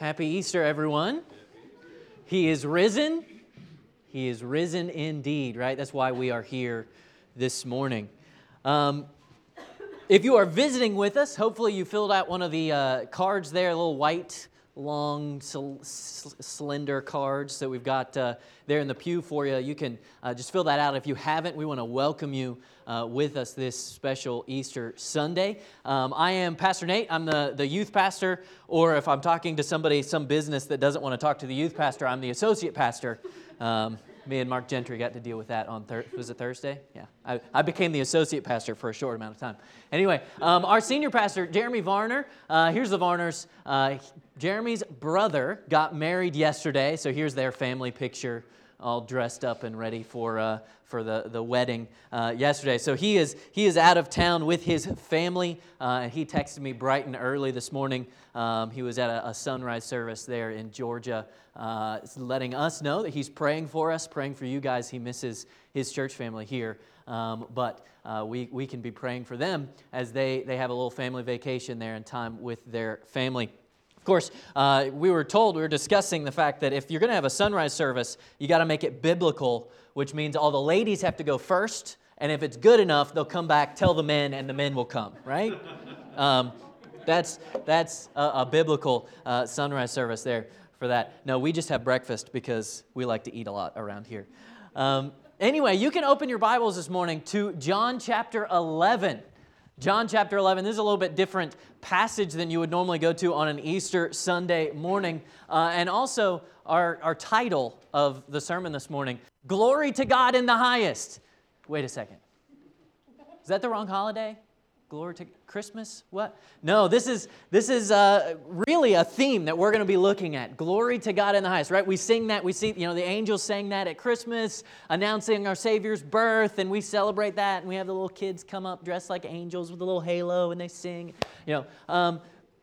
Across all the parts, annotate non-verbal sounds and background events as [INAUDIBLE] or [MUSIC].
Happy Easter, everyone. He is risen. He is risen indeed, right? That's why we are here this morning. Um, if you are visiting with us, hopefully you filled out one of the uh, cards there, a little white long, slender cards that we've got uh, there in the pew for you. You can uh, just fill that out. If you haven't, we want to welcome you uh, with us this special Easter Sunday. Um, I am Pastor Nate. I'm the, the youth pastor, or if I'm talking to somebody, some business that doesn't want to talk to the youth pastor, I'm the associate pastor. Um, me and Mark Gentry got to deal with that on was it Thursday? Yeah, I, I, became the associate pastor for a short amount of time. Anyway, um, our senior pastor Jeremy Varner. Uh, here's the Varners. Uh, Jeremy's brother got married yesterday, so here's their family picture all dressed up and ready for, uh, for the, the wedding uh, yesterday. So he is, he is out of town with his family. Uh, he texted me bright and early this morning. Um, he was at a, a, sunrise service there in Georgia, uh, letting us know that he's praying for us, praying for you guys. He misses his church family here. Um, but uh, we, we can be praying for them as they, they have a little family vacation there and time with their family. Of course, uh, we were told, we were discussing the fact that if you're going to have a sunrise service, you got to make it biblical, which means all the ladies have to go first, and if it's good enough, they'll come back, tell the men, and the men will come, right? [LAUGHS] Um, that's that's a, a biblical uh, sunrise service there for that. No, we just have breakfast because we like to eat a lot around here. Um, anyway, you can open your Bibles this morning to John chapter 11. John chapter 11, this is a little bit different passage than you would normally go to on an Easter Sunday morning. Uh, and also, our, our title of the sermon this morning Glory to God in the highest. Wait a second. Is that the wrong holiday? Glory to Christmas? What? No, this is this is uh, really a theme that we're going to be looking at. Glory to God in the highest, right? We sing that. We see, you know, the angels sang that at Christmas, announcing our Savior's birth, and we celebrate that. And we have the little kids come up dressed like angels with a little halo, and they sing. You know, um,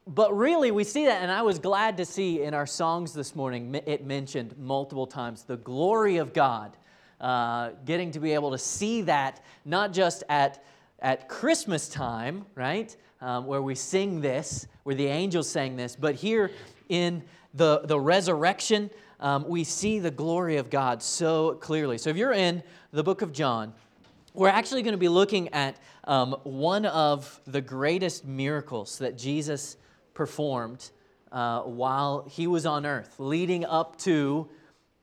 but really, we see that, and I was glad to see in our songs this morning it mentioned multiple times the glory of God. Uh, getting to be able to see that not just at at Christmas time, right, um, where we sing this, where the angels sang this, but here in the, the resurrection, um, we see the glory of God so clearly. So if you're in the book of John, we're actually going to be looking at um, one of the greatest miracles that Jesus performed uh, while he was on earth, leading up to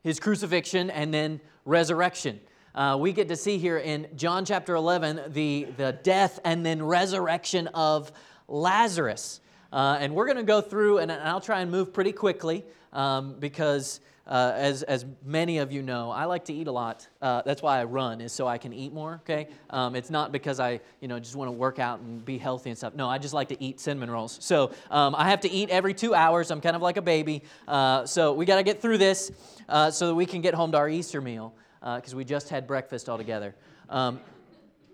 his crucifixion and then resurrection uh, we get to see here in John chapter 11 the, the death and then resurrection of Lazarus. Uh, and we're going to go through, and I'll try and move pretty quickly um, because, uh, as, as many of you know, I like to eat a lot. Uh, that's why I run, is so I can eat more, okay? Um, it's not because I, you know, just want to work out and be healthy and stuff. No, I just like to eat cinnamon rolls. So um, I have to eat every two hours. I'm kind of like a baby. Uh, so we got to get through this uh, so that we can get home to our Easter meal because uh, we just had breakfast all together. Um,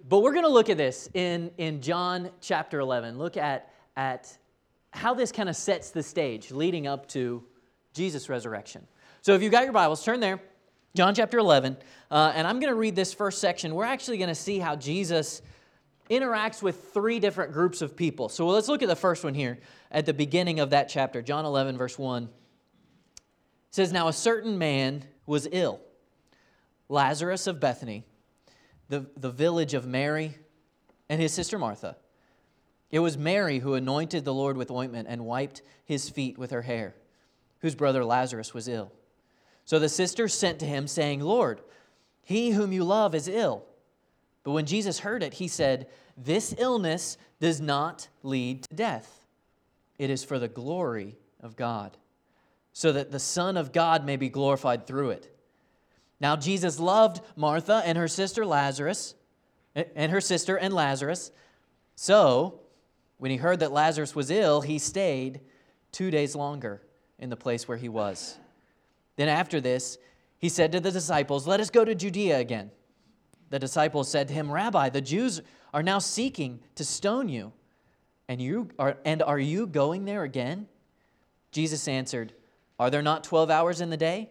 but we're going to look at this in, in John chapter 11. Look at, at how this kind of sets the stage leading up to Jesus' resurrection. So if you've got your Bibles, turn there. John chapter 11. Uh, and I'm going to read this first section. We're actually going to see how Jesus interacts with three different groups of people. So let's look at the first one here at the beginning of that chapter. John 11, verse 1 it says, Now a certain man was ill Lazarus of Bethany, the, the village of Mary and his sister Martha. It was Mary who anointed the Lord with ointment and wiped his feet with her hair, whose brother Lazarus was ill. So the sisters sent to him, saying, Lord, he whom you love is ill. But when Jesus heard it, he said, This illness does not lead to death. It is for the glory of God, so that the Son of God may be glorified through it. Now, Jesus loved Martha and her sister Lazarus, and her sister and Lazarus. So, when he heard that Lazarus was ill, he stayed two days longer in the place where he was. Then, after this, he said to the disciples, Let us go to Judea again. The disciples said to him, Rabbi, the Jews are now seeking to stone you, and, you are, and are you going there again? Jesus answered, Are there not 12 hours in the day?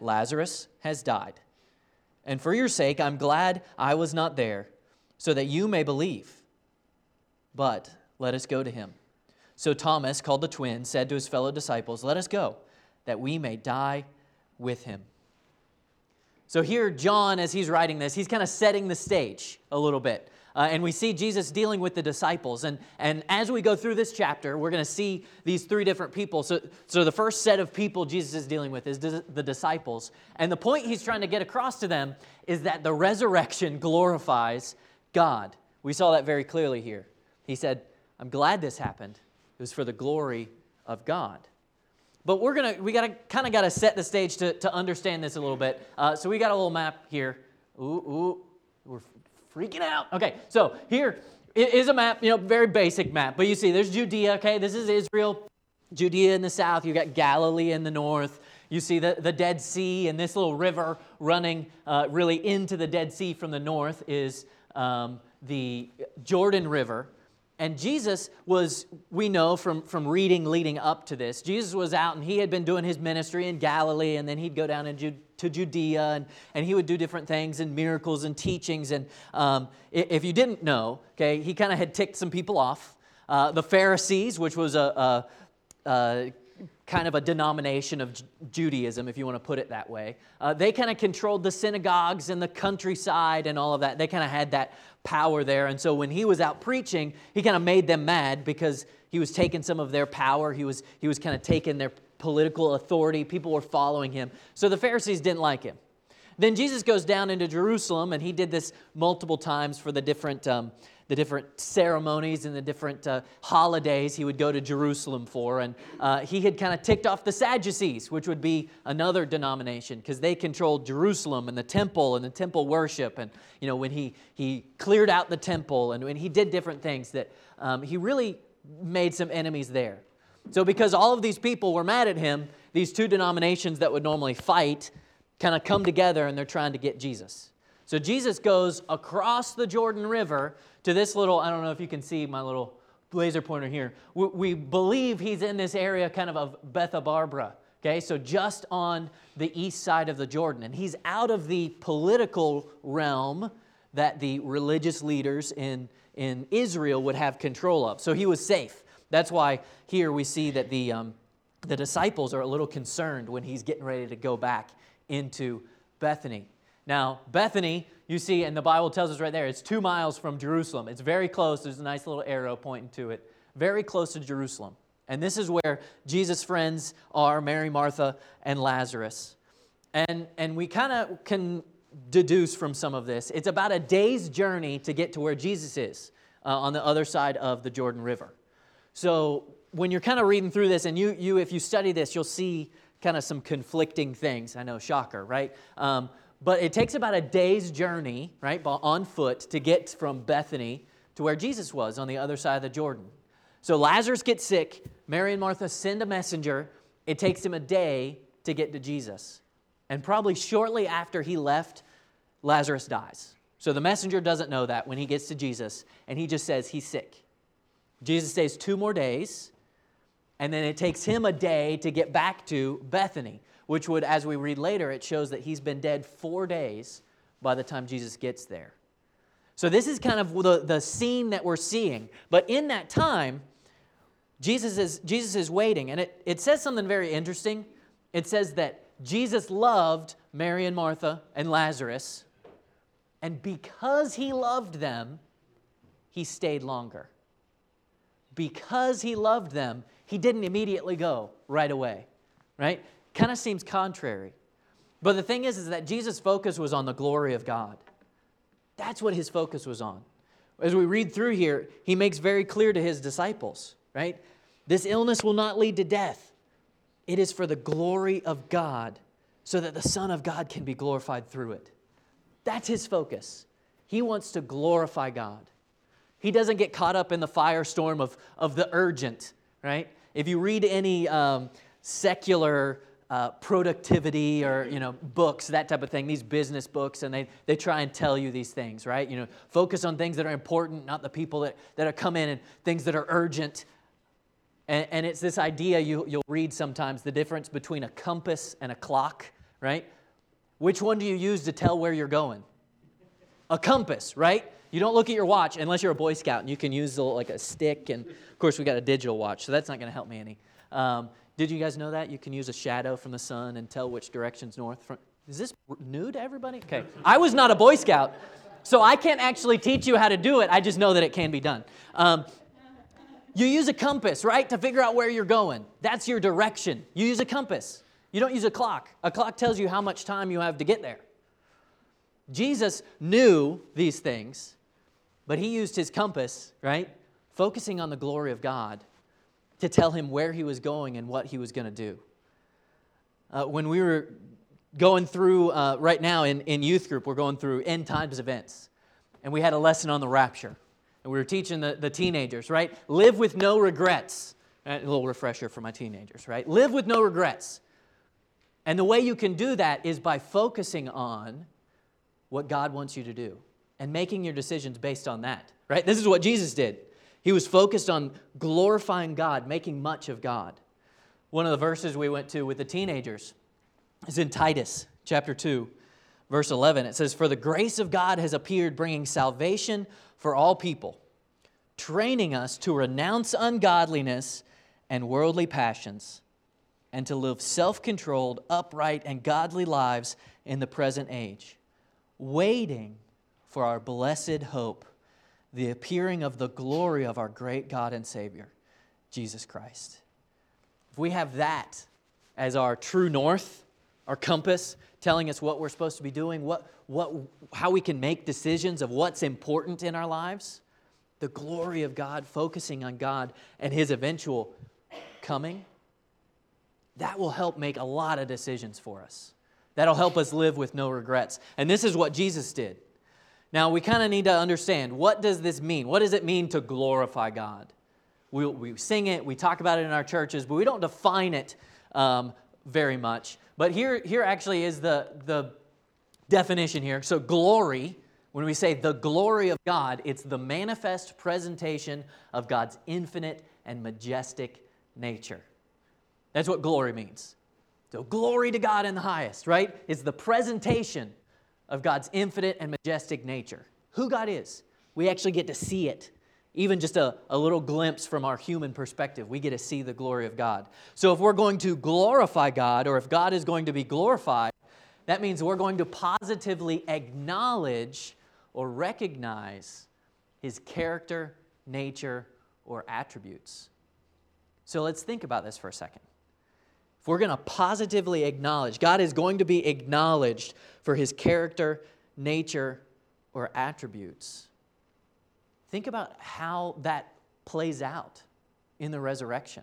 Lazarus has died. And for your sake, I'm glad I was not there, so that you may believe. But let us go to him. So Thomas, called the twin, said to his fellow disciples, Let us go, that we may die with him. So here, John, as he's writing this, he's kind of setting the stage a little bit. Uh, and we see Jesus dealing with the disciples. And, and as we go through this chapter, we're going to see these three different people. So, so the first set of people Jesus is dealing with is the disciples. And the point he's trying to get across to them is that the resurrection glorifies God. We saw that very clearly here. He said, I'm glad this happened. It was for the glory of God. But we're gonna, we gotta kind of gotta set the stage to, to understand this a little bit. Uh, so we got a little map here. Ooh, ooh, we're freaking out. Okay, so here is a map, you know, very basic map. But you see, there's Judea, okay, this is Israel, Judea in the south, you got Galilee in the north. You see the, the Dead Sea and this little river running uh, really into the Dead Sea from the north is um, the Jordan River. And Jesus was, we know from, from reading leading up to this, Jesus was out and he had been doing his ministry in Galilee, and then he'd go down in into, to Judea and, and he would do different things and miracles and teachings. And um, if you didn't know, okay, he kind of had ticked some people off. Uh, the Pharisees, which was a, a, a kind of a denomination of Judaism, if you want to put it that way. Uh, they kind of controlled the synagogues and the countryside and all of that. They kind of had that power there. And so when he was out preaching, he kind of made them mad because he was taking some of their power. He was, he was kind of taking their political authority. People were following him. So the Pharisees didn't like him. Then Jesus goes down into Jerusalem, and he did this multiple times for the different. Um, the different ceremonies and the different uh, holidays he would go to Jerusalem for. And uh, he had kind of ticked off the Sadducees, which would be another denomination, because they controlled Jerusalem and the temple and the temple worship. And, you know, when he, he cleared out the temple and when he did different things, that um, he really made some enemies there. So, because all of these people were mad at him, these two denominations that would normally fight kind of come together and they're trying to get Jesus. So Jesus goes across the Jordan River to this little, I don't know if you can see my little laser pointer here. We, we believe he's in this area kind of of Bethabara. Okay, so just on the east side of the Jordan. And he's out of the political realm that the religious leaders in, in Israel would have control of. So he was safe. That's why here we see that the, um, the disciples are a little concerned when he's getting ready to go back into Bethany. Now, Bethany, you see, and the Bible tells us right there, it's two miles from Jerusalem. It's very close. There's a nice little arrow pointing to it. Very close to Jerusalem. And this is where Jesus' friends are Mary, Martha, and Lazarus. And, and we kind of can deduce from some of this it's about a day's journey to get to where Jesus is uh, on the other side of the Jordan River. So when you're kind of reading through this, and you, you if you study this, you'll see kind of some conflicting things. I know, shocker, right? Um, but it takes about a day's journey, right, on foot to get from Bethany to where Jesus was on the other side of the Jordan. So Lazarus gets sick. Mary and Martha send a messenger. It takes him a day to get to Jesus. And probably shortly after he left, Lazarus dies. So the messenger doesn't know that when he gets to Jesus, and he just says he's sick. Jesus stays two more days, and then it takes him a day to get back to Bethany which would, as we read later, it shows that he's been dead four days by the time Jesus gets there. So, this is kind of the, the scene that we're seeing. But in that time, Jesus is, Jesus is waiting. And it, it says something very interesting. It says that Jesus loved Mary and Martha and Lazarus. And because he loved them, he stayed longer. Because he loved them, he didn't immediately go right away, right? Kind of seems contrary. But the thing is, is that Jesus' focus was on the glory of God. That's what his focus was on. As we read through here, he makes very clear to his disciples, right? This illness will not lead to death. It is for the glory of God, so that the Son of God can be glorified through it. That's his focus. He wants to glorify God. He doesn't get caught up in the firestorm of, of the urgent, right? If you read any um, secular uh, productivity or you know books that type of thing these business books and they, they try and tell you these things right? You know focus on things that are important not the people that, that are come in and things that are urgent. And, and it's this idea you, you'll read sometimes the difference between a compass and a clock right? Which one do you use to tell where you're going? A compass right you don't look at your watch unless you're a boy scout and you can use like a stick and of course we got a digital watch so that's not going to help me any um, did you guys know that? You can use a shadow from the sun and tell which direction's north. From, is this new to everybody? Okay. I was not a Boy Scout, so I can't actually teach you how to do it. I just know that it can be done. Um, you use a compass, right, to figure out where you're going. That's your direction. You use a compass. You don't use a clock. A clock tells you how much time you have to get there. Jesus knew these things, but he used his compass, right, focusing on the glory of God to tell him where he was going and what he was going to do. Uh, when we were going through, uh, right now in, in youth group, we're going through end times events. And we had a lesson on the rapture. And we were teaching the, the teenagers, right? Live with no regrets. A little refresher for my teenagers, right? Live with no regrets. And the way you can do that is by focusing on what God wants you to do and making your decisions based on that, right? This is what Jesus did. He was focused on glorifying God, making much of God. One of the verses we went to with the teenagers is in Titus chapter 2, verse 11. It says, For the grace of God has appeared, bringing salvation for all people, training us to renounce ungodliness and worldly passions, and to live self controlled, upright, and godly lives in the present age, waiting for our blessed hope the appearing of the glory of our great God and Savior, Jesus Christ. If we have that as our true north, our compass, telling us what we're supposed to be doing, what, what, how we can make decisions of what's important in our lives, the glory of God, focusing on God and His eventual coming, that will help make a lot of decisions for us. That'll help us live with no regrets. And this is what Jesus did. Now, we kind of need to understand what does this mean? What does it mean to glorify God? We, we sing it, we talk about it in our churches, but we don't define it um, very much. But here, here actually is the, the definition here. So, glory, when we say the glory of God, it's the manifest presentation of God's infinite and majestic nature. That's what glory means. So, glory to God in the highest, right? It's the presentation of God's infinite and majestic nature. Who God is. We actually get to see it. Even just a, a little glimpse from our human perspective, we get to see the glory of God. So, if we're going to glorify God, or if God is going to be glorified, that means we're going to positively acknowledge or recognize his character, nature, or attributes. So, let's think about this for a second. If we're going to positively acknowledge, God is going to be acknowledged for his character, nature, or attributes. Think about how that plays out in the resurrection.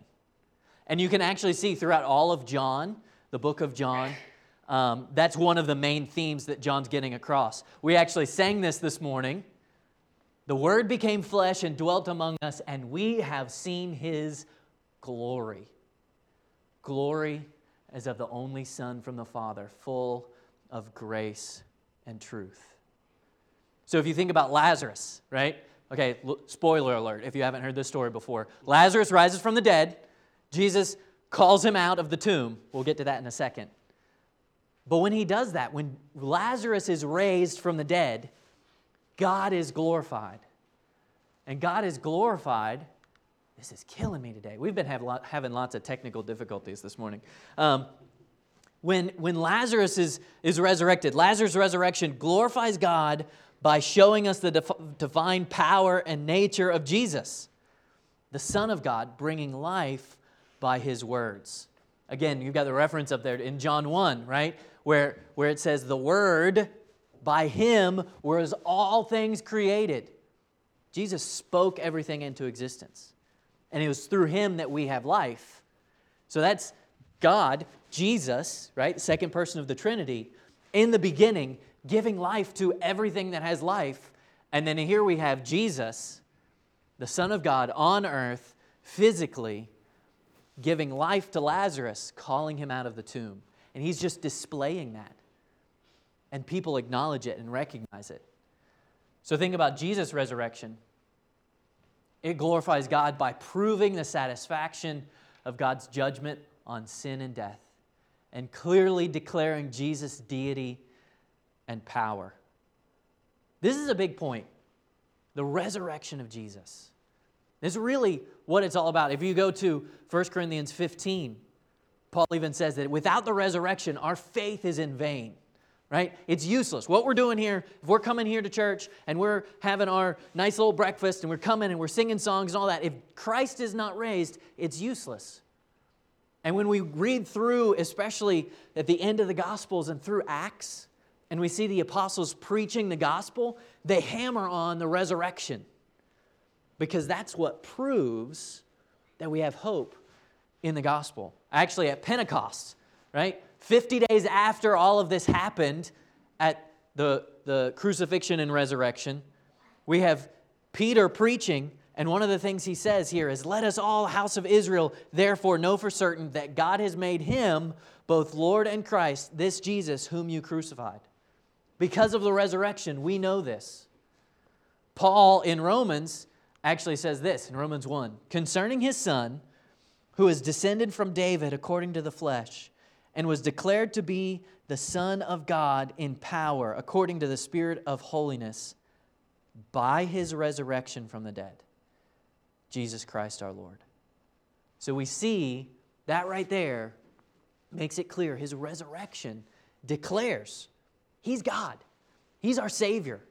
And you can actually see throughout all of John, the book of John, um, that's one of the main themes that John's getting across. We actually sang this this morning. The Word became flesh and dwelt among us, and we have seen His glory glory as of the only Son from the Father, full of grace and truth. So if you think about Lazarus, right? Okay, spoiler alert if you haven't heard this story before. Lazarus rises from the dead. Jesus calls him out of the tomb. We'll get to that in a second. But when he does that, when Lazarus is raised from the dead, God is glorified. And God is glorified this is killing me today. We've been lot, having lots of technical difficulties this morning. Um, when, when Lazarus is, is resurrected, Lazarus' resurrection glorifies God by showing us the def- divine power and nature of Jesus, the Son of God, bringing life by his words. Again, you've got the reference up there in John 1, right? Where, where it says, The Word, by him was all things created. Jesus spoke everything into existence. And it was through him that we have life. So that's God, Jesus, right? Second person of the Trinity, in the beginning, giving life to everything that has life. And then here we have Jesus, the Son of God on earth, physically, giving life to Lazarus, calling him out of the tomb. And he's just displaying that. And people acknowledge it and recognize it. So think about Jesus' resurrection. It glorifies God by proving the satisfaction of God's judgment on sin and death and clearly declaring Jesus' deity and power. This is a big point the resurrection of Jesus. This is really what it's all about. If you go to 1 Corinthians 15, Paul even says that without the resurrection, our faith is in vain, right? It's useless. What we're doing here, if we're coming here to church and we're having our nice little breakfast and we're coming and we're singing songs and all that, if Christ is not raised, it's useless. And when we read through, especially at the end of the Gospels and through Acts, and we see the apostles preaching the gospel, they hammer on the resurrection because that's what proves that we have hope in the gospel. Actually, at Pentecost, right? 50 days after all of this happened at the, the crucifixion and resurrection, we have Peter preaching, and one of the things he says here is, Let us all, house of Israel, therefore know for certain that God has made him both Lord and Christ, this Jesus whom you crucified. Because of the resurrection, we know this. Paul in Romans actually says this in Romans 1 concerning his son, who is descended from David according to the flesh, and was declared to be the Son of God in power, according to the Spirit of holiness, by his resurrection from the dead, Jesus Christ our Lord. So we see that right there makes it clear his resurrection declares He's God, He's our Savior.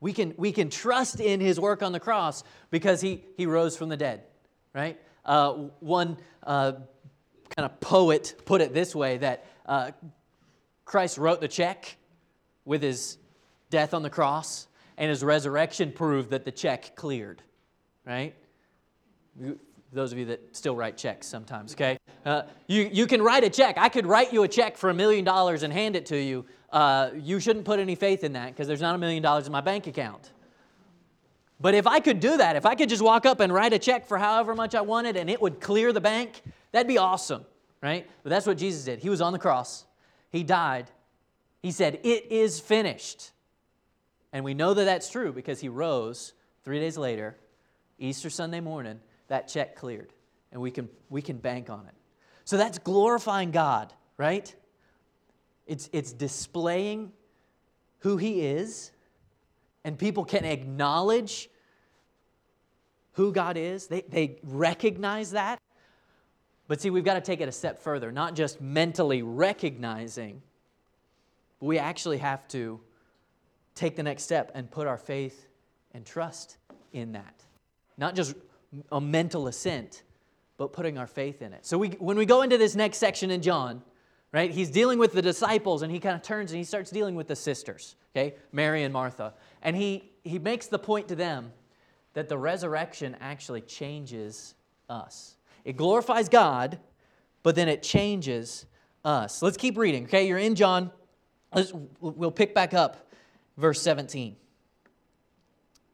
We can, we can trust in His work on the cross because He, he rose from the dead, right? Uh, one uh, kind of poet put it this way that uh, Christ wrote the check with His death on the cross, and His resurrection proved that the check cleared, right? those of you that still write checks sometimes, okay? Uh, you, you can write a check. I could write you a check for a million dollars and hand it to you. Uh, you shouldn't put any faith in that because there's not a million dollars in my bank account. But if I could do that, if I could just walk up and write a check for however much I wanted and it would clear the bank, that'd be awesome, right? But that's what Jesus did. He was on the cross, He died. He said, It is finished. And we know that that's true because He rose three days later, Easter Sunday morning that check cleared and we can, we can bank on it. So that's glorifying God, right? It's, it's displaying who He is, and people can acknowledge who God is. They, they recognize that. But see, we've got to take it a step further, not just mentally recognizing, but we actually have to take the next step and put our faith and trust in that. Not just a mental assent, but putting our faith in it. So we, when we go into this next section in John, right, he's dealing with the disciples and he kind of turns and he starts dealing with the sisters, okay, Mary and Martha. And he, he makes the point to them that the resurrection actually changes us. It glorifies God, but then it changes us. Let's keep reading, okay? You're in John. Let's, we'll pick back up verse 17.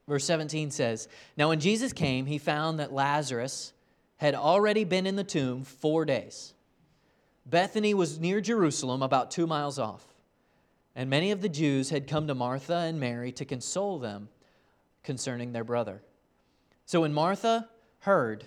Verse 17 says Now, when Jesus came, he found that Lazarus had already been in the tomb four days. Bethany was near Jerusalem, about two miles off. And many of the Jews had come to Martha and Mary to console them concerning their brother. So when Martha heard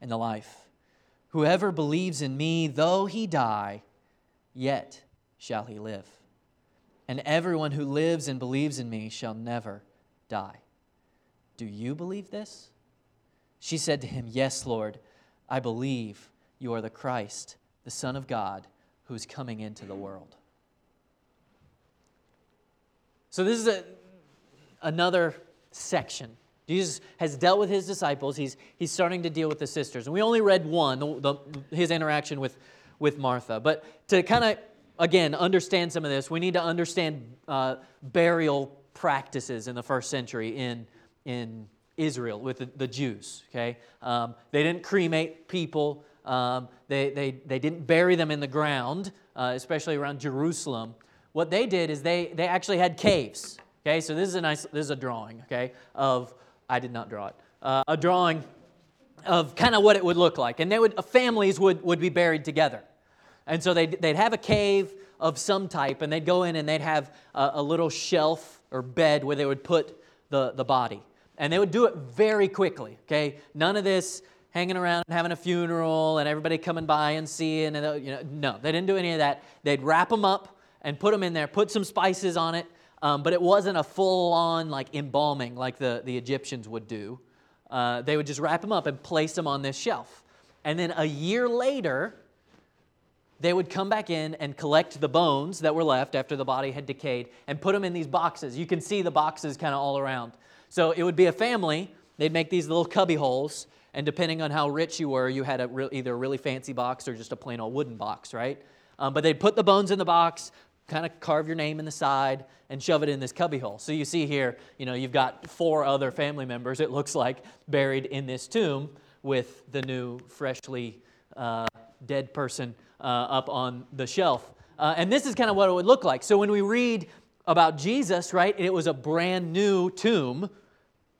and the life. Whoever believes in me, though he die, yet shall he live. And everyone who lives and believes in me shall never die. Do you believe this? She said to him, Yes, Lord, I believe you are the Christ, the Son of God, who is coming into the world. So, this is a, another section Jesus has dealt with his disciples. He's, he's starting to deal with the sisters. And we only read one, the, the, his interaction with, with Martha. But to kind of, again, understand some of this, we need to understand uh, burial practices in the first century in, in Israel with the, the Jews. Okay? Um, they didn't cremate people, um, they, they, they didn't bury them in the ground, uh, especially around Jerusalem. What they did is they, they actually had caves. Okay, so this is a nice, this is a drawing, okay, of I did not draw it. Uh, a drawing of kind of what it would look like. And they would, families would, would be buried together. And so they'd, they'd have a cave of some type, and they'd go in and they'd have a, a little shelf or bed where they would put the, the body. And they would do it very quickly, okay? None of this hanging around and having a funeral and everybody coming by and seeing. And, you know, no, they didn't do any of that. They'd wrap them up and put them in there, put some spices on it, um, but it wasn't a full on like embalming like the, the Egyptians would do. Uh, they would just wrap them up and place them on this shelf. And then a year later, they would come back in and collect the bones that were left after the body had decayed and put them in these boxes. You can see the boxes kind of all around. So it would be a family. They'd make these little cubby holes, and depending on how rich you were, you had a re- either a really fancy box or just a plain old wooden box, right? Um, but they'd put the bones in the box, kind of carve your name in the side and shove it in this cubbyhole. So you see here, you know, you've got four other family members, it looks like, buried in this tomb with the new, freshly uh, dead person uh, up on the shelf. Uh, and this is kind of what it would look like. So when we read about Jesus, right, it was a brand new tomb.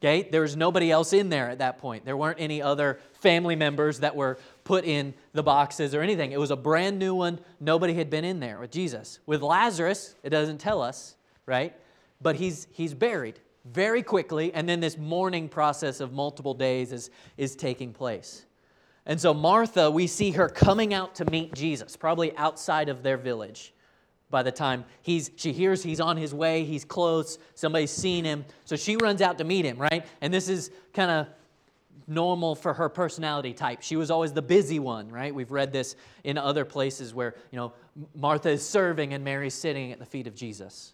Okay, there was nobody else in there at that point. There weren't any other family members that were put in the boxes or anything. It was a brand new one. Nobody had been in there with Jesus. With Lazarus, it doesn't tell us, right? But he's, he's buried very quickly, and then this mourning process of multiple days is, is taking place. And so, Martha, we see her coming out to meet Jesus, probably outside of their village by the time he's, she hears he's on his way, he's close, somebody's seen him. So she runs out to meet him, right? And this is kind of normal for her personality type. She was always the busy one, right? We've read this in other places where, you know, Martha is serving and Mary's sitting at the feet of Jesus.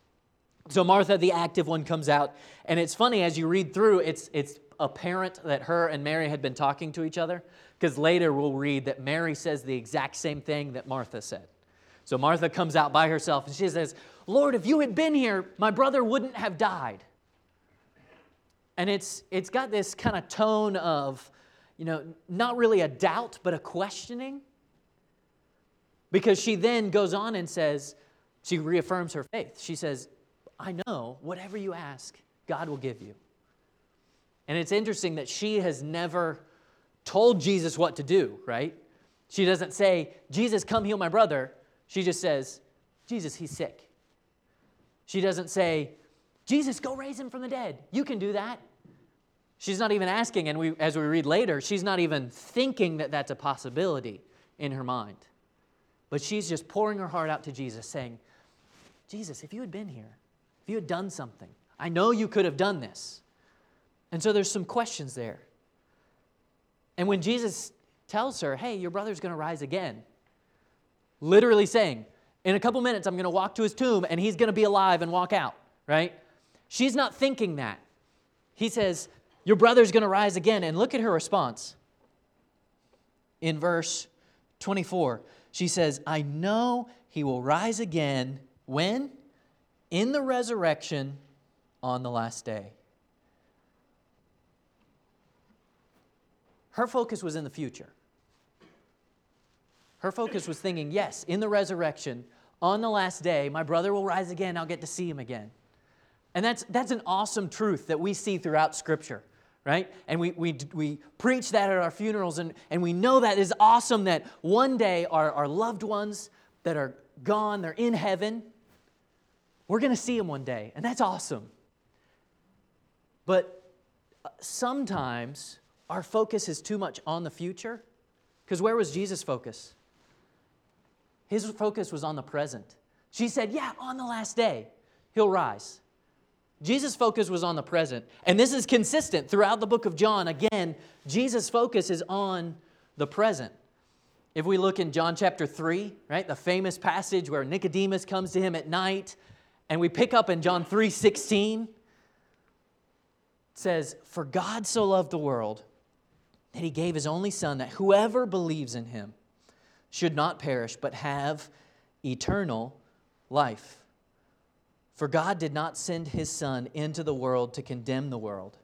So Martha, the active one, comes out, and it's funny as you read through, it's, it's apparent that her and Mary had been talking to each other, because later we'll read that Mary says the exact same thing that Martha said. So Martha comes out by herself and she says, Lord, if you had been here, my brother wouldn't have died. And it's, it's got this kind of tone of, you know, not really a doubt, but a questioning. Because she then goes on and says, she reaffirms her faith. She says, I know whatever you ask, God will give you. And it's interesting that she has never told Jesus what to do, right? She doesn't say, Jesus, come heal my brother. She just says, Jesus, he's sick. She doesn't say, Jesus, go raise him from the dead. You can do that. She's not even asking, and we, as we read later, she's not even thinking that that's a possibility in her mind. But she's just pouring her heart out to Jesus, saying, Jesus, if you had been here, if you had done something, I know you could have done this. And so there's some questions there. And when Jesus tells her, hey, your brother's going to rise again, literally saying, in a couple minutes, I'm going to walk to his tomb and he's going to be alive and walk out, right? She's not thinking that. He says, Your brother's going to rise again. And look at her response. In verse 24, she says, I know he will rise again. When? In the resurrection on the last day. Her focus was in the future. Her focus was thinking, yes, in the resurrection, on the last day, my brother will rise again. I'll get to see him again. And that's, that's an awesome truth that we see throughout Scripture, right? And we, we, we preach that at our funerals, and, and we know that is awesome that one day our, our loved ones that are gone, they're in heaven, we're going to see them one day, and that's awesome. But uh, sometimes our focus is too much on the future, because where was Jesus' focus? His focus was on the present. She said, Yeah, on the last day, he'll rise. Jesus' focus was on the present. And this is consistent throughout the book of John. Again, Jesus' focus is on the present. If we look in John chapter 3, right, the famous passage where Nicodemus comes to him at night, and we pick up in John 3 16, says, For God so loved the world that he gave his only Son, that whoever believes in him should not perish, but have eternal life. For God did not send his Son into the world to condemn the world,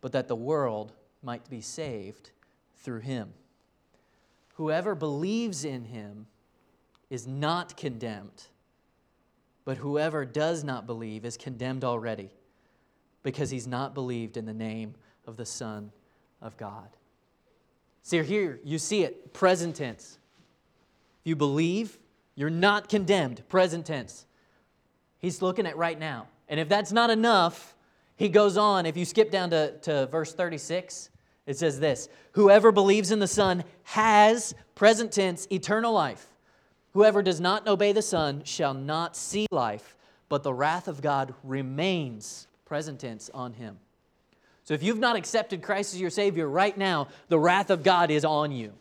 but that the world might be saved through him. Whoever believes in him is not condemned, but whoever does not believe is condemned already, because he's not believed in the name of the Son of God. See, here you see it, present tense. If you believe, you're not condemned, present tense. He's looking at right now. And if that's not enough, he goes on. If you skip down to, to verse 36, it says this Whoever believes in the Son has, present tense, eternal life. Whoever does not obey the Son shall not see life, but the wrath of God remains, present tense, on him. So if you've not accepted Christ as your Savior right now, the wrath of God is on you.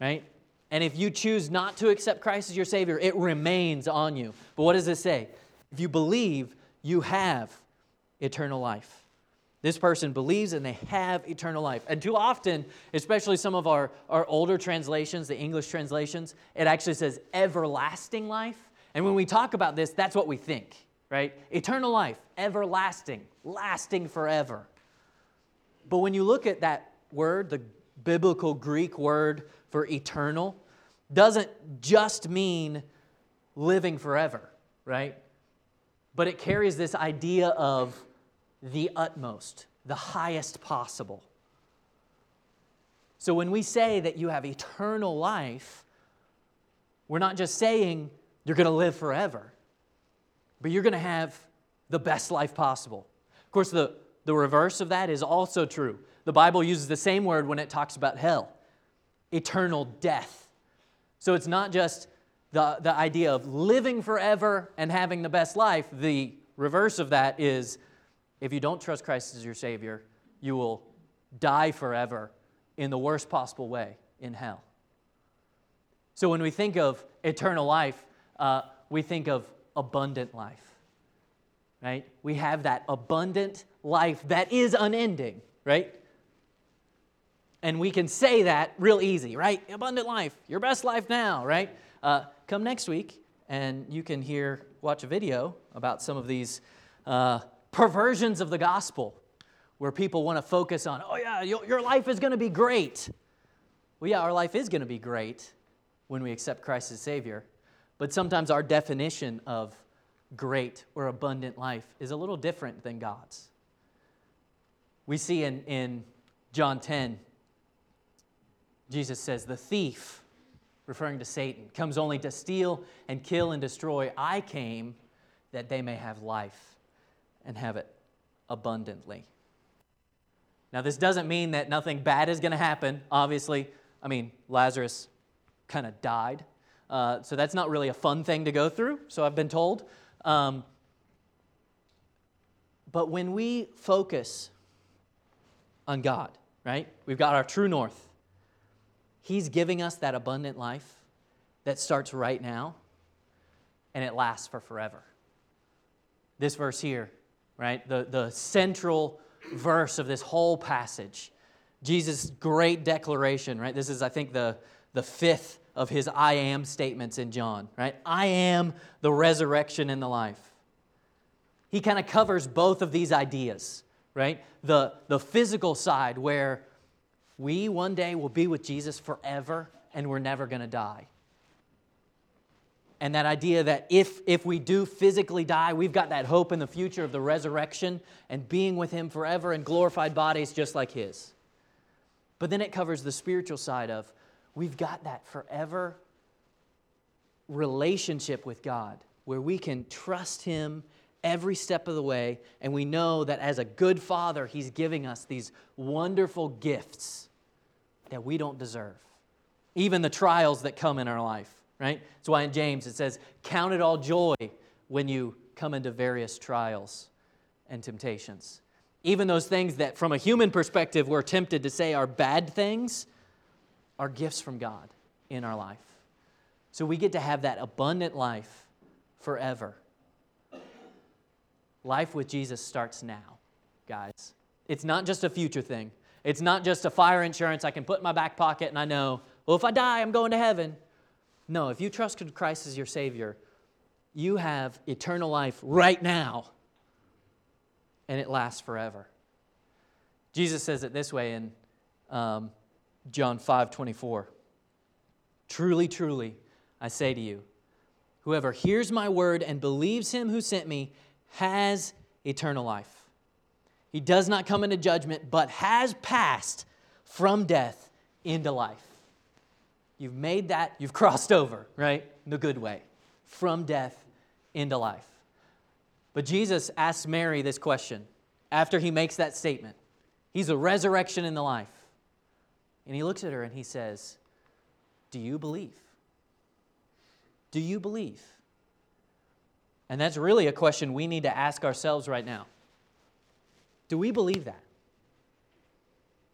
Right? And if you choose not to accept Christ as your Savior, it remains on you. But what does it say? If you believe, you have eternal life. This person believes and they have eternal life. And too often, especially some of our, our older translations, the English translations, it actually says everlasting life. And when we talk about this, that's what we think right? Eternal life, everlasting, lasting forever. But when you look at that word, the biblical Greek word for eternal, doesn't just mean living forever, right? But it carries this idea of the utmost, the highest possible. So when we say that you have eternal life, we're not just saying you're going to live forever but you're going to have the best life possible. Of course, the, the reverse of that is also true. The Bible uses the same word when it talks about hell eternal death. So it's not just the, the idea of living forever and having the best life. The reverse of that is if you don't trust Christ as your Savior, you will die forever in the worst possible way in hell. So when we think of eternal life, uh, we think of abundant life. Right? We have that abundant life that is unending, right? And we can say that real easy, right? Abundant life, your best life now, right? Uh, come next week and you can hear, watch a video about some of these uh, perversions of the gospel where people want to focus on, oh, yeah, your life is going to be great. Well, yeah, our life is going to be great when we accept Christ as Savior. But sometimes our definition of great or abundant life is a little different than God's. We see in, in John 10, Jesus says, The thief, referring to Satan, comes only to steal and kill and destroy. I came that they may have life and have it abundantly. Now, this doesn't mean that nothing bad is going to happen, obviously. I mean, Lazarus kind of died. Uh, so that's not really a fun thing to go through, so I've been told. Um, but when we focus on God, right, we've got our true north. He's giving us that abundant life that starts right now and it lasts for forever. This verse here, right, the, the central verse of this whole passage, Jesus' great declaration, right? This is, I think, the, the fifth of his I am statements in John, right? I am the resurrection and the life. He kind of covers both of these ideas, right? The, the physical side, where we one day will be with Jesus forever and we're never going to die. And that idea that if, if we do physically die, we've got that hope in the future of the resurrection and being with Him forever in glorified bodies just like His. But then it covers the spiritual side of we've got that forever relationship with God where we can trust Him every step of the way, and we know that as a good Father, He's giving us these wonderful gifts that we don't deserve. Even the trials that come in our life, right? That's why in James it says, Count it all joy when you come into various trials and temptations. Even those things that, from a human perspective, we're tempted to say are bad things, are gifts from God in our life. So we get to have that abundant life forever. Life with Jesus starts now, guys. It's not just a future thing. It's not just a fire insurance I can put in my back pocket and I know, well, if I die, I'm going to heaven. No, if you trusted Christ as your Savior, you have eternal life right now, and it lasts forever. Jesus says it this way in um, John 5 24. Truly, truly, I say to you, whoever hears my word and believes him who sent me has eternal life. He does not come into judgment, but has passed from death into life. You've made that, you've [LAUGHS] crossed over, right? The good way, from death into life. But Jesus asks Mary this question after he makes that statement. He's a resurrection in the life. And he looks at her and he says, Do you believe? Do you believe? And that's really a question we need to ask ourselves right now. Do we believe that?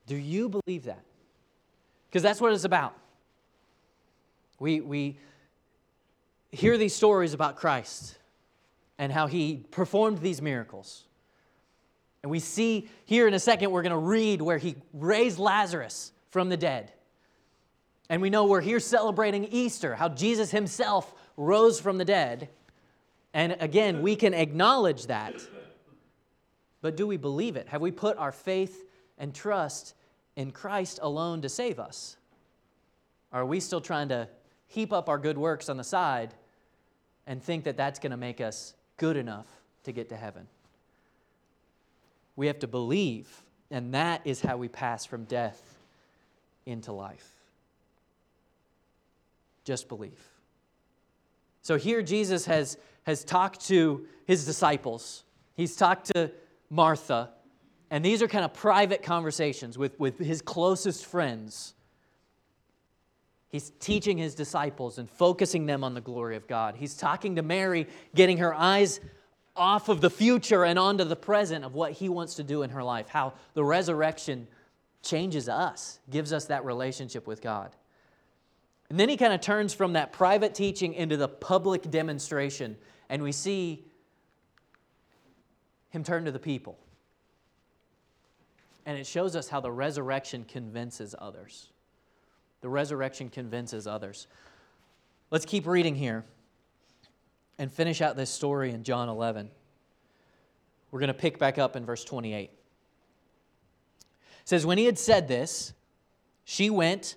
Do you believe that? Because that's what it's about. We, we hear these stories about Christ and how he performed these miracles. And we see here in a second, we're going to read where he raised Lazarus from the dead. And we know we're here celebrating Easter, how Jesus himself rose from the dead. And again, we can acknowledge that. But do we believe it? Have we put our faith and trust in Christ alone to save us? Are we still trying to heap up our good works on the side and think that that's going to make us good enough to get to heaven? We have to believe, and that is how we pass from death into life. Just believe. So here Jesus has, has talked to his disciples, he's talked to Martha, and these are kind of private conversations with, with his closest friends. He's teaching his disciples and focusing them on the glory of God. He's talking to Mary, getting her eyes off of the future and onto the present of what he wants to do in her life, how the resurrection changes us, gives us that relationship with God. And then he kind of turns from that private teaching into the public demonstration, and we see him turn to the people. And it shows us how the resurrection convinces others. The resurrection convinces others. Let's keep reading here and finish out this story in John 11. We're going to pick back up in verse 28 says, When he had said this, she went,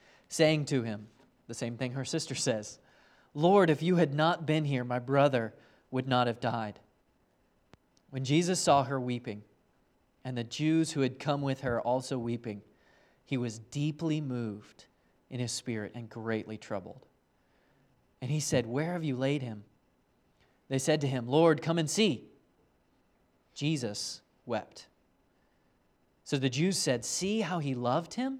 saying to him, the same thing her sister says, Lord, if you had not been here, my brother would not have died. When Jesus saw her weeping, and the Jews who had come with her also weeping, he was deeply moved in his spirit and greatly troubled. And he said, Where have you laid him? They said to him, Lord, come and see. Jesus wept. So the Jews said, See how he loved him?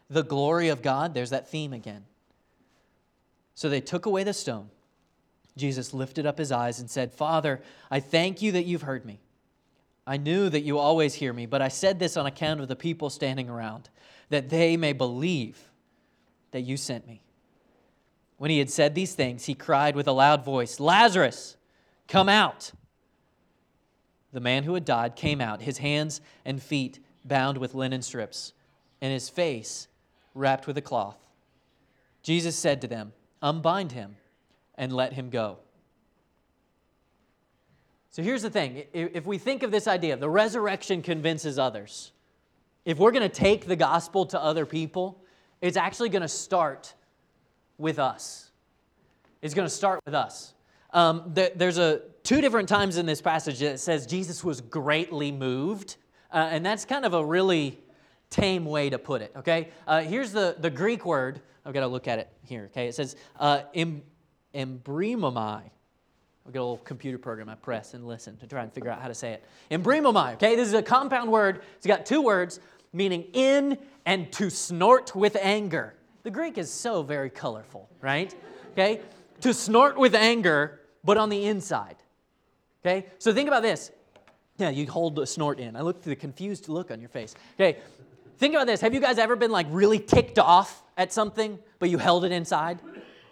the glory of God? There's that theme again. So they took away the stone. Jesus lifted up his eyes and said, Father, I thank you that you've heard me. I knew that you always hear me, but I said this on account of the people standing around, that they may believe that you sent me. When he had said these things, he cried with a loud voice, Lazarus, come out. The man who had died came out, his hands and feet bound with linen strips, and his face wrapped with a cloth. Jesus said to them, Unbind him and let him go. So here's the thing if we think of this idea, the resurrection convinces others. if we're going to take the gospel to other people, it's actually going to start with us. It's going to start with us. Um, there, there's a two different times in this passage that says Jesus was greatly moved, uh, and that's kind of a really tame way to put it. Okay, uh, here's the the Greek word. I've got to look at it here. Okay, it says uh, em, embrimomai. I'll get a little computer program I press and listen to try and figure out how to say it. Embrimomai. Okay, this is a compound word. It's got two words meaning in and to snort with anger. The Greek is so very colorful, right? Okay, to snort with anger but on the inside. Okay? So think about this. Yeah, you hold a snort in. I look at the confused look on your face. Okay, think about this. Have you guys ever been like really ticked off at something, but you held it inside?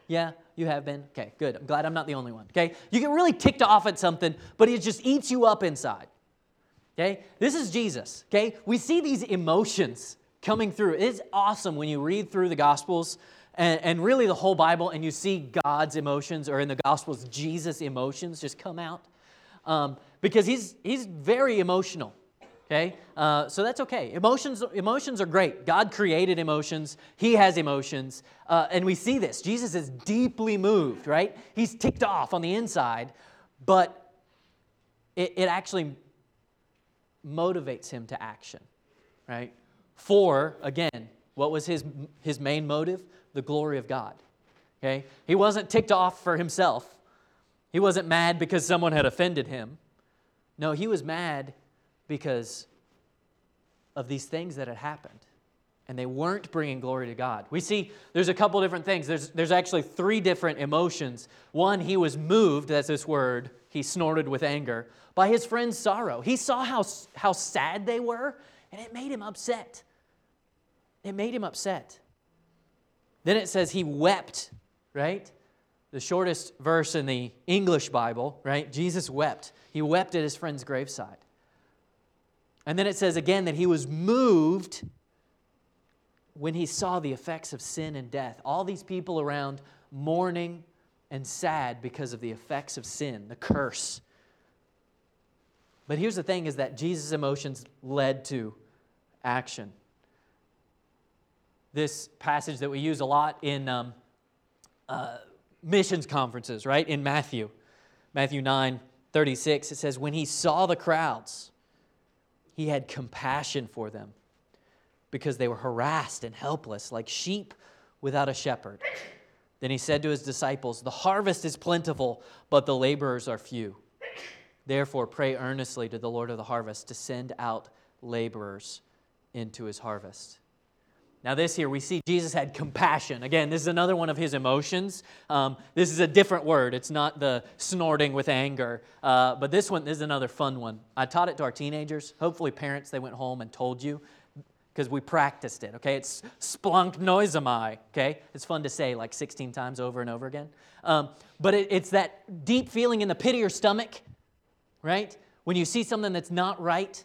Yeah, you have been? Okay, good. I'm glad I'm not the only one. Okay? You get really ticked off at something, but it just eats you up inside. Okay? This is Jesus. Okay? We see these emotions coming through. It's awesome when you read through the Gospels and, and really the whole Bible, and you see God's emotions, or in the Gospels, Jesus' emotions just come out. Um, because he's, he's very emotional. Okay? Uh, so that's okay. Emotions, emotions are great. God created emotions, He has emotions. Uh, and we see this. Jesus is deeply moved, right? He's ticked off on the inside, but it, it actually motivates him to action, right? For, again, what was his, his main motive? the glory of God. Okay? He wasn't ticked off for himself. He wasn't mad because someone had offended him. No, he was mad because of these things that had happened. And they weren't bringing glory to God. We see there's a couple different things. There's, there's actually three different emotions. One, he was moved, that's this word, he snorted with anger, by his friend's sorrow. He saw how, how sad they were, and it made him upset. It made him upset. Then it says he wept, right? The shortest verse in the English Bible, right? Jesus wept. He wept at his friend's graveside. And then it says again that he was moved when he saw the effects of sin and death. All these people around mourning and sad because of the effects of sin, the curse. But here's the thing is that Jesus' emotions led to action this passage that we use a lot in um, uh, missions conferences, right? In Matthew, Matthew 9 36, it says, When he saw the crowds, he had compassion for them because they were harassed and helpless, like sheep without a shepherd. Then he said to his disciples, The harvest is plentiful, but the laborers are few. Therefore, pray earnestly to the Lord of the harvest to send out laborers into his harvest. Now, this here, we see Jesus had compassion. Again, this is another one of his emotions. Um, this is a different word. It's not the snorting with anger. Uh, but this one this is another fun one. I taught it to our teenagers. Hopefully, parents, they went home and told you because we practiced it, okay? It's splunk splunknoizomai, okay? It's fun to say like 16 times over and over again. Um, but it, it's that deep feeling in the pit of your stomach, right? When you see something that's not right,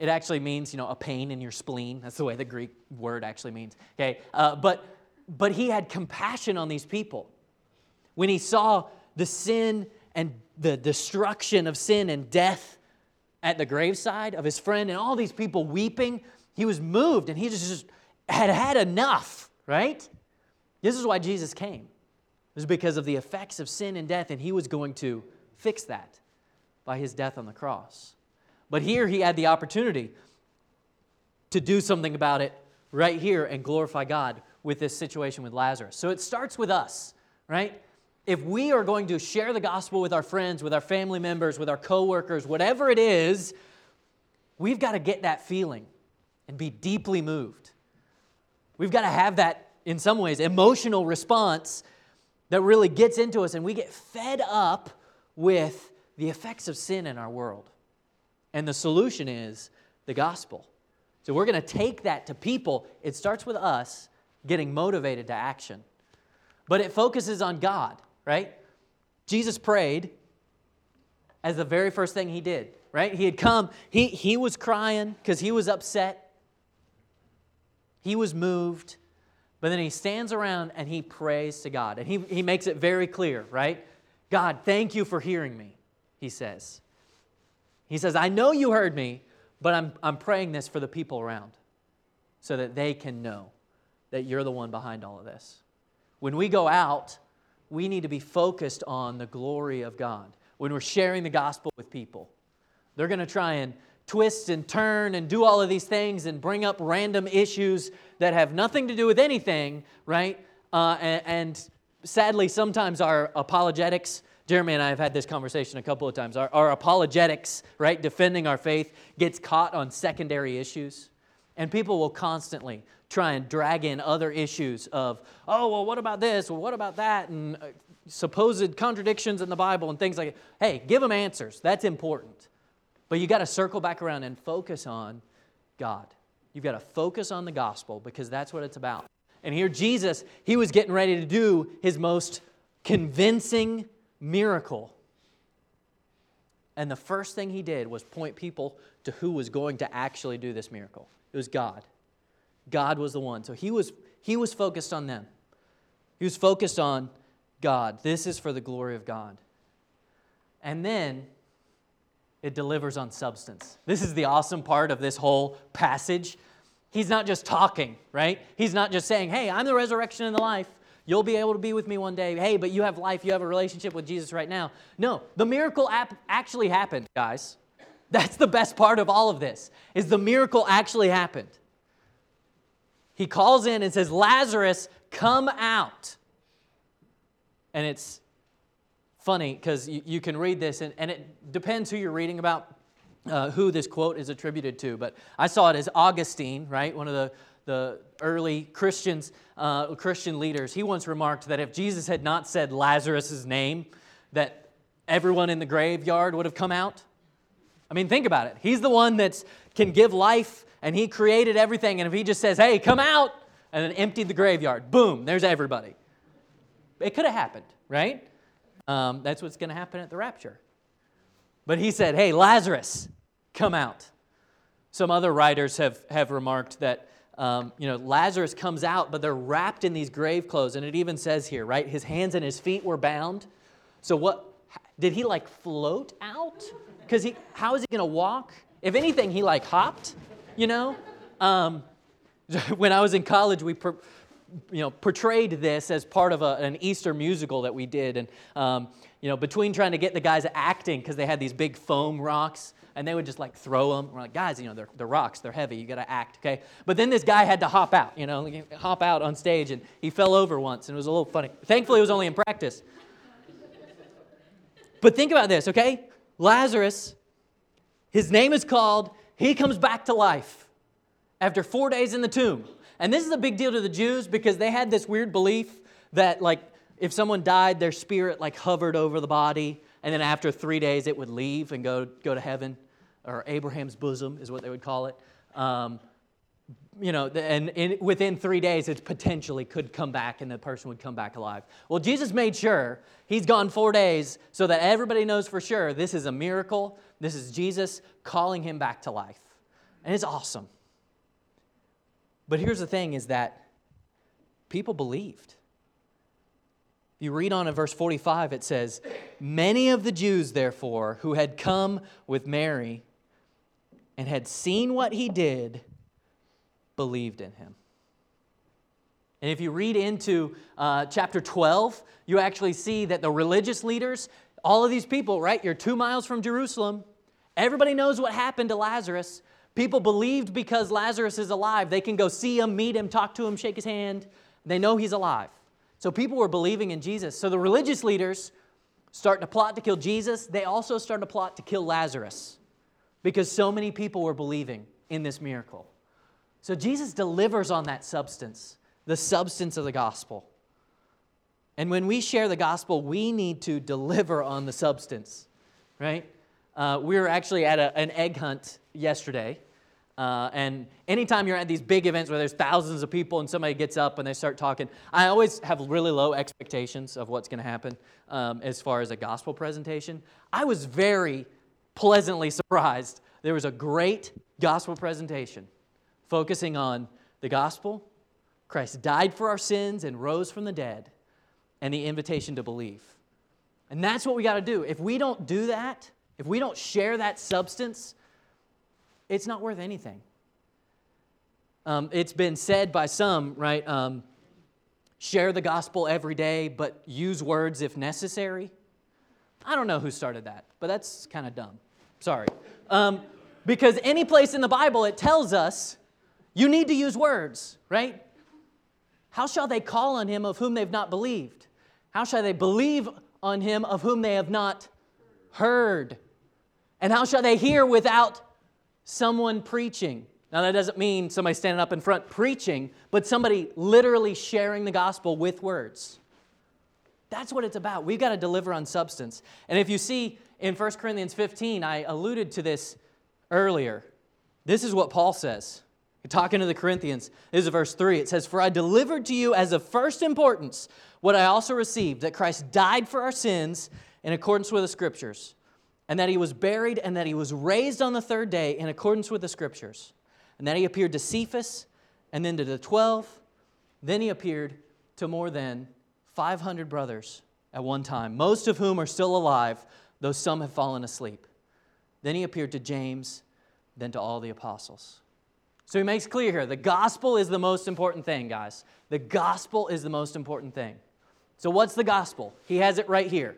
it actually means, you know, a pain in your spleen. That's the way the Greek word actually means. Okay, uh, but but he had compassion on these people when he saw the sin and the destruction of sin and death at the graveside of his friend and all these people weeping. He was moved and he just had had enough. Right? This is why Jesus came. It was because of the effects of sin and death, and he was going to fix that by his death on the cross. But here he had the opportunity to do something about it right here and glorify God with this situation with Lazarus. So it starts with us, right? If we are going to share the gospel with our friends, with our family members, with our coworkers, whatever it is, we've got to get that feeling and be deeply moved. We've got to have that, in some ways, emotional response that really gets into us and we get fed up with the effects of sin in our world. And the solution is the gospel. So we're going to take that to people. It starts with us getting motivated to action. But it focuses on God, right? Jesus prayed as the very first thing he did, right? He had come, he, he was crying because he was upset, he was moved. But then he stands around and he prays to God. And he, he makes it very clear, right? God, thank you for hearing me, he says. He says, I know you heard me, But I'm, I'm praying this for the people around so that they can know that you're the one behind all of this. When we go out, we need to be focused on the glory of God. When we're sharing the gospel with people, they're going to try and twist and turn and do all of these things and bring up random issues that have nothing to do with anything, right? Uh, and, and, sadly, sometimes our apologetics, Jeremy and I have had this conversation a couple of times, our, our apologetics, right, defending our faith, gets caught on secondary issues. And people will constantly try and drag in other issues of, oh, well, what about this? Well, what about that? And uh, supposed contradictions in the Bible and things like that. Hey, give them answers. That's important. But you got to circle back around and focus on God. You've got to focus on the gospel because that's what it's about. And here, Jesus, he was getting ready to do his most convincing miracle. And the first thing he did was point people to who was going to actually do this miracle. It was God. God was the one. So he was, he was focused on them. He was focused on God. This is for the glory of God. And then it delivers on substance. This is the awesome part of this whole passage. He's not just talking, right? He's not just saying, hey, I'm the resurrection and the life. You'll be able to be with me one day. Hey, but you have life, you have a relationship with Jesus right now. No, the miracle actually happened, guys. That's the best part of all of this. Is the miracle actually happened. He calls in and says, "Lazarus, come out." And it's funny because you, you, can read this, and, and it depends who you're reading about, uh, who this quote is attributed to. But I saw it as Augustine, right? One of the, the early Christians, uh, Christian leaders. He once remarked that if Jesus had not said Lazarus' name, that everyone in the graveyard would have come out. I mean, think about it. He's the one that can give life, and he created everything. And if he just says, hey, come out, and then emptied the graveyard, boom, there's everybody. It could have happened, right? Um, that's what's going to happen at the rapture. But he said, Hey, Lazarus, come out. Some other writers have, have remarked that um, you know, Lazarus comes out, but they're wrapped in these grave clothes. And it even says here, right? His hands and his feet were bound. So what did he like float out? Because he how is he gonna walk? If anything, he like hopped, you know? Um, [LAUGHS] when I was in college, we per, you know, portrayed this as part of a, an Easter musical that we did. And, um, you know, between trying to get the guys acting, because they had these big foam rocks, and they would just like throw them. We're like, guys, you know, they're, they're rocks, they're heavy, you gotta act, okay? But then this guy had to hop out, you know, hop out on stage, and he fell over once, and it was a little funny. Thankfully, it was only in practice. But think about this, okay? Lazarus, his name is called, he comes back to life after four days in the tomb. And this is a big deal to the Jews because they had this weird belief that, like, if someone died, their spirit, like, hovered over the body, and then after three days it would leave and go, go to heaven, or Abraham's bosom is what they would call it. Um, you know, and in, within three days, it potentially could come back and the person would come back alive. Well, Jesus made sure he's gone four days so that everybody knows for sure this is a miracle. This is Jesus calling him back to life. And it's awesome. But here's the thing is that people believed. You read on in verse 45, it says, Many of the Jews, therefore, who had come with Mary and had seen what he did, believed in him. And if you read into uh, chapter 12, you actually see that the religious leaders, all of these people, right? You're two miles from Jerusalem. Everybody knows what happened to Lazarus. People believed because Lazarus is alive, they can go see him, meet him, talk to him, shake his hand. They know he's alive. So people were believing in Jesus. So the religious leaders start to plot to kill Jesus. They also start to plot to kill Lazarus because so many people were believing in this miracle. So Jesus delivers on that substance, the substance of the gospel. And when we share the gospel, we need to deliver on the substance, right? Uh, we were actually at a, an egg hunt yesterday. Uh, and anytime you're at these big events where there's thousands of people and somebody gets up and they start talking, I always have really low expectations of what's going to happen um, as far as a gospel presentation. I was very pleasantly surprised. There was a great gospel presentation focusing on the gospel, Christ died for our sins and rose from the dead, and the invitation to believe. And that's what we got to do. If we don't do that, if we don't share that substance, it's not worth anything. Um, it's been said by some, right? Um, share the gospel every day, but use words if necessary. I don't know who started that, but that's kind of dumb. Sorry. Um, because any place in the Bible it tells us you need to use words, right? How shall they call on him of whom they've not believed? How shall they believe on him of whom they have not heard? And how shall they hear without someone preaching? Now, that doesn't mean somebody standing up in front preaching, but somebody literally sharing the gospel with words. That's what it's about. We've got to deliver on substance. And if you see in 1 Corinthians 15, I alluded to this earlier. This is what Paul says. Talking to the Corinthians, this is verse 3. It says, For I delivered to you as of first importance what I also received that Christ died for our sins in accordance with the Scriptures, and that he was buried, and that he was raised on the third day in accordance with the Scriptures, and that he appeared to Cephas, and then to the twelve. Then he appeared to more than 500 brothers at one time, most of whom are still alive, though some have fallen asleep. Then he appeared to James, then to all the apostles. So he makes clear here the gospel is the most important thing, guys. The gospel is the most important thing. So, what's the gospel? He has it right here.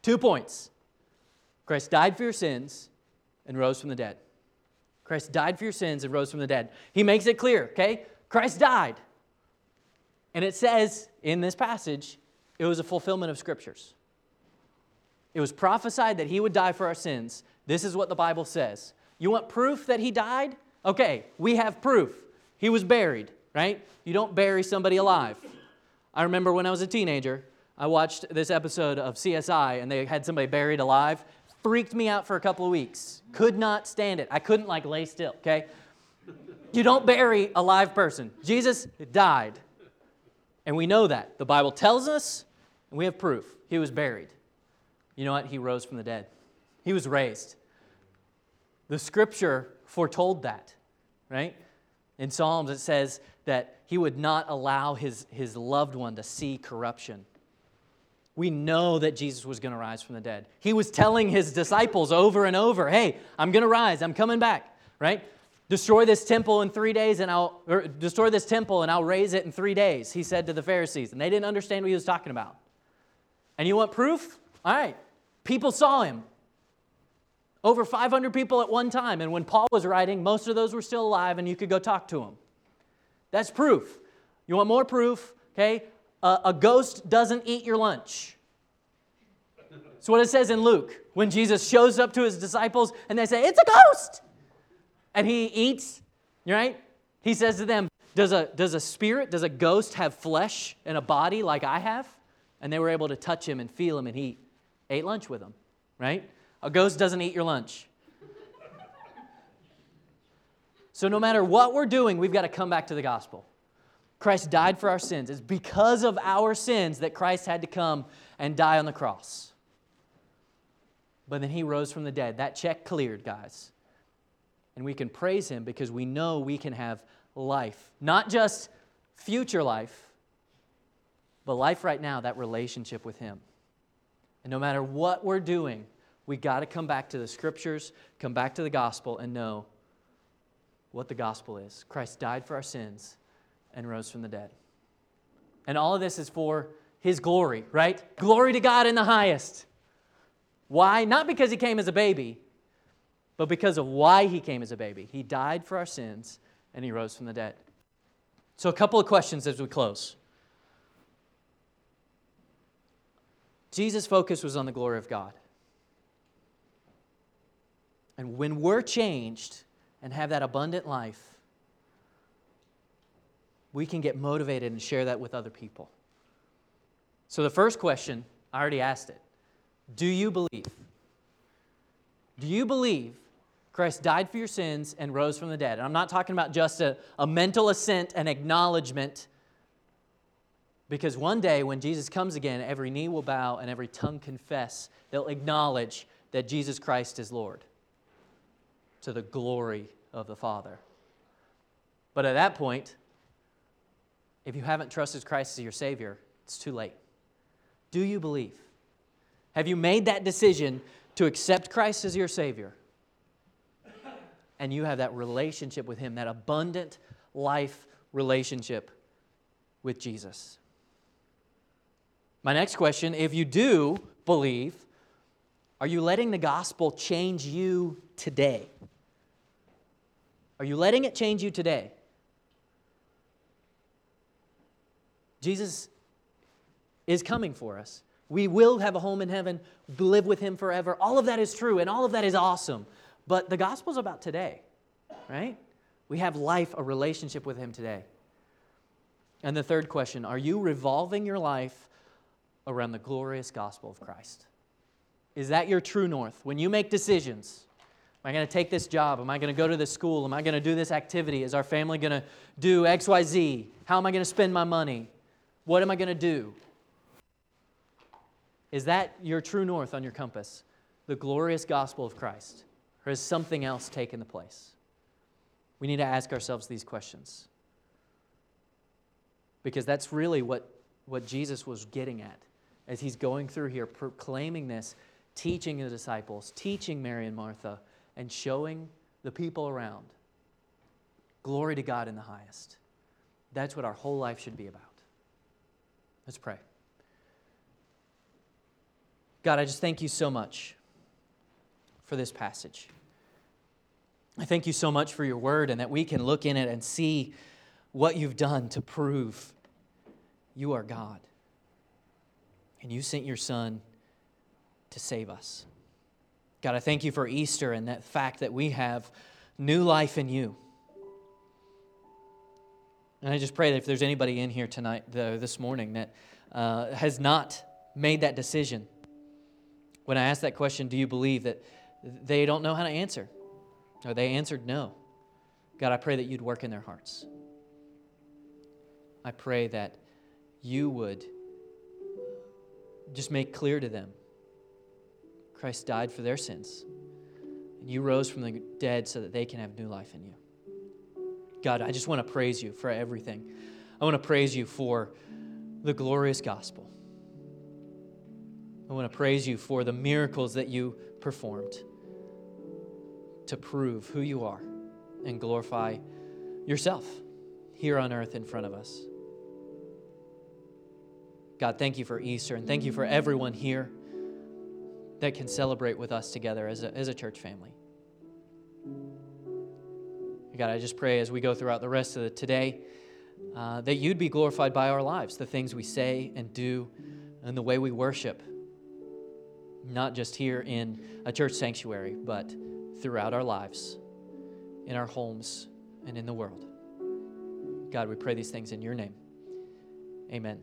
Two points Christ died for your sins and rose from the dead. Christ died for your sins and rose from the dead. He makes it clear, okay? Christ died. And it says in this passage, it was a fulfillment of scriptures. It was prophesied that he would die for our sins. This is what the Bible says. You want proof that he died? Okay, we have proof. He was buried, right? You don't bury somebody alive. I remember when I was a teenager, I watched this episode of CSI and they had somebody buried alive. Freaked me out for a couple of weeks. Could not stand it. I couldn't like lay still, okay? You don't bury a live person. Jesus died. And we know that. The Bible tells us, and we have proof. He was buried. You know what? He rose from the dead. He was raised. The scripture foretold that, right? In Psalms, it says that he would not allow his, his loved one to see corruption. We know that Jesus was going to rise from the dead. He was telling his disciples over and over, hey, I'm going to rise, I'm coming back, right? Destroy this temple in three days and I'll, destroy this temple and I'll raise it in three days, he said to the Pharisees. And they didn't understand what he was talking about. And you want proof? All right. People saw him. Over 500 people at one time. And when Paul was writing, most of those were still alive and you could go talk to them. That's proof. You want more proof? Okay. Uh, a ghost doesn't eat your lunch. That's what it says in Luke when Jesus shows up to his disciples and they say, It's a ghost. And he eats, right? He says to them, does a, does a spirit, does a ghost have flesh and a body like I have? And they were able to touch him and feel him, and he ate lunch with them, right? A ghost doesn't eat your lunch. So, no matter what we're doing, we've got to come back to the gospel. Christ died for our sins. It's because of our sins that Christ had to come and die on the cross. But then he rose from the dead. That check cleared, guys. And we can praise him because we know we can have life. Not just future life, but life right now, that relationship with him. And no matter what we're doing, we got to come back to the scriptures, come back to the gospel, and know what the gospel is. Christ died for our sins and rose from the dead. And all of this is for his glory, right? Glory to God in the highest. Why? Not because he came as a baby, but because of why he came as a baby. He died for our sins and he rose from the dead. So, a couple of questions as we close. Jesus' focus was on the glory of God. And when we're changed and have that abundant life, we can get motivated and share that with other people. So, the first question, I already asked it Do you believe? Do you believe Christ died for your sins and rose from the dead? And I'm not talking about just a, a mental assent and acknowledgement, because one day when Jesus comes again, every knee will bow and every tongue confess. They'll acknowledge that Jesus Christ is Lord to the glory of the Father. But at that point, if you haven't trusted Christ as your Savior, it's too late. Do you believe? Have you made that decision to accept Christ as your Savior? and you have that relationship with Him, that abundant life relationship with Jesus. My next question if you do believe, are you letting the gospel change you today? Are you letting it change you today? Jesus is coming for us. We will have a home in heaven, live with him forever. All of that is true and all of that is awesome. But the gospel is about today, right? We have life, a relationship with him today. And the third question are you revolving your life around the glorious gospel of Christ? Is that your true north? When you make decisions, am I going to take this job? Am I going to go to this school? Am I going to do this activity? Is our family going to do XYZ? How am I going to spend my money? What am I going to do? Is that your true north on your compass? The glorious gospel of Christ? Or has something else taken the place? We need to ask ourselves these questions. Because that's really what, what Jesus was getting at as he's going through here, proclaiming this, teaching the disciples, teaching Mary and Martha, and showing the people around. Glory to God in the highest. That's what our whole life should be about. Let's pray. God, I just thank you so much for this passage. I thank you so much for your word and that we can look in it and see what you've done to prove you are God. And you sent your son to save us. God, I thank you for Easter and that fact that we have new life in you. And I just pray that if there's anybody in here tonight, this morning, that uh, has not made that decision, when I ask that question, do you believe that they don't know how to answer? Or they answered no. God, I pray that you'd work in their hearts. I pray that you would just make clear to them Christ died for their sins, and you rose from the dead so that they can have new life in you. God, I just want to praise you for everything. I want to praise you for the glorious gospel. I want to praise you for the miracles that you performed to prove who you are and glorify yourself here on earth in front of us. God, thank you for Easter and thank you for everyone here that can celebrate with us together as a, as a church family. God, I just pray as we go throughout the rest of the today uh, that you'd be glorified by our lives, the things we say and do, and the way we worship, not just here in a church sanctuary, but throughout our lives, in our homes, and in the world. God, we pray these things in your name. Amen.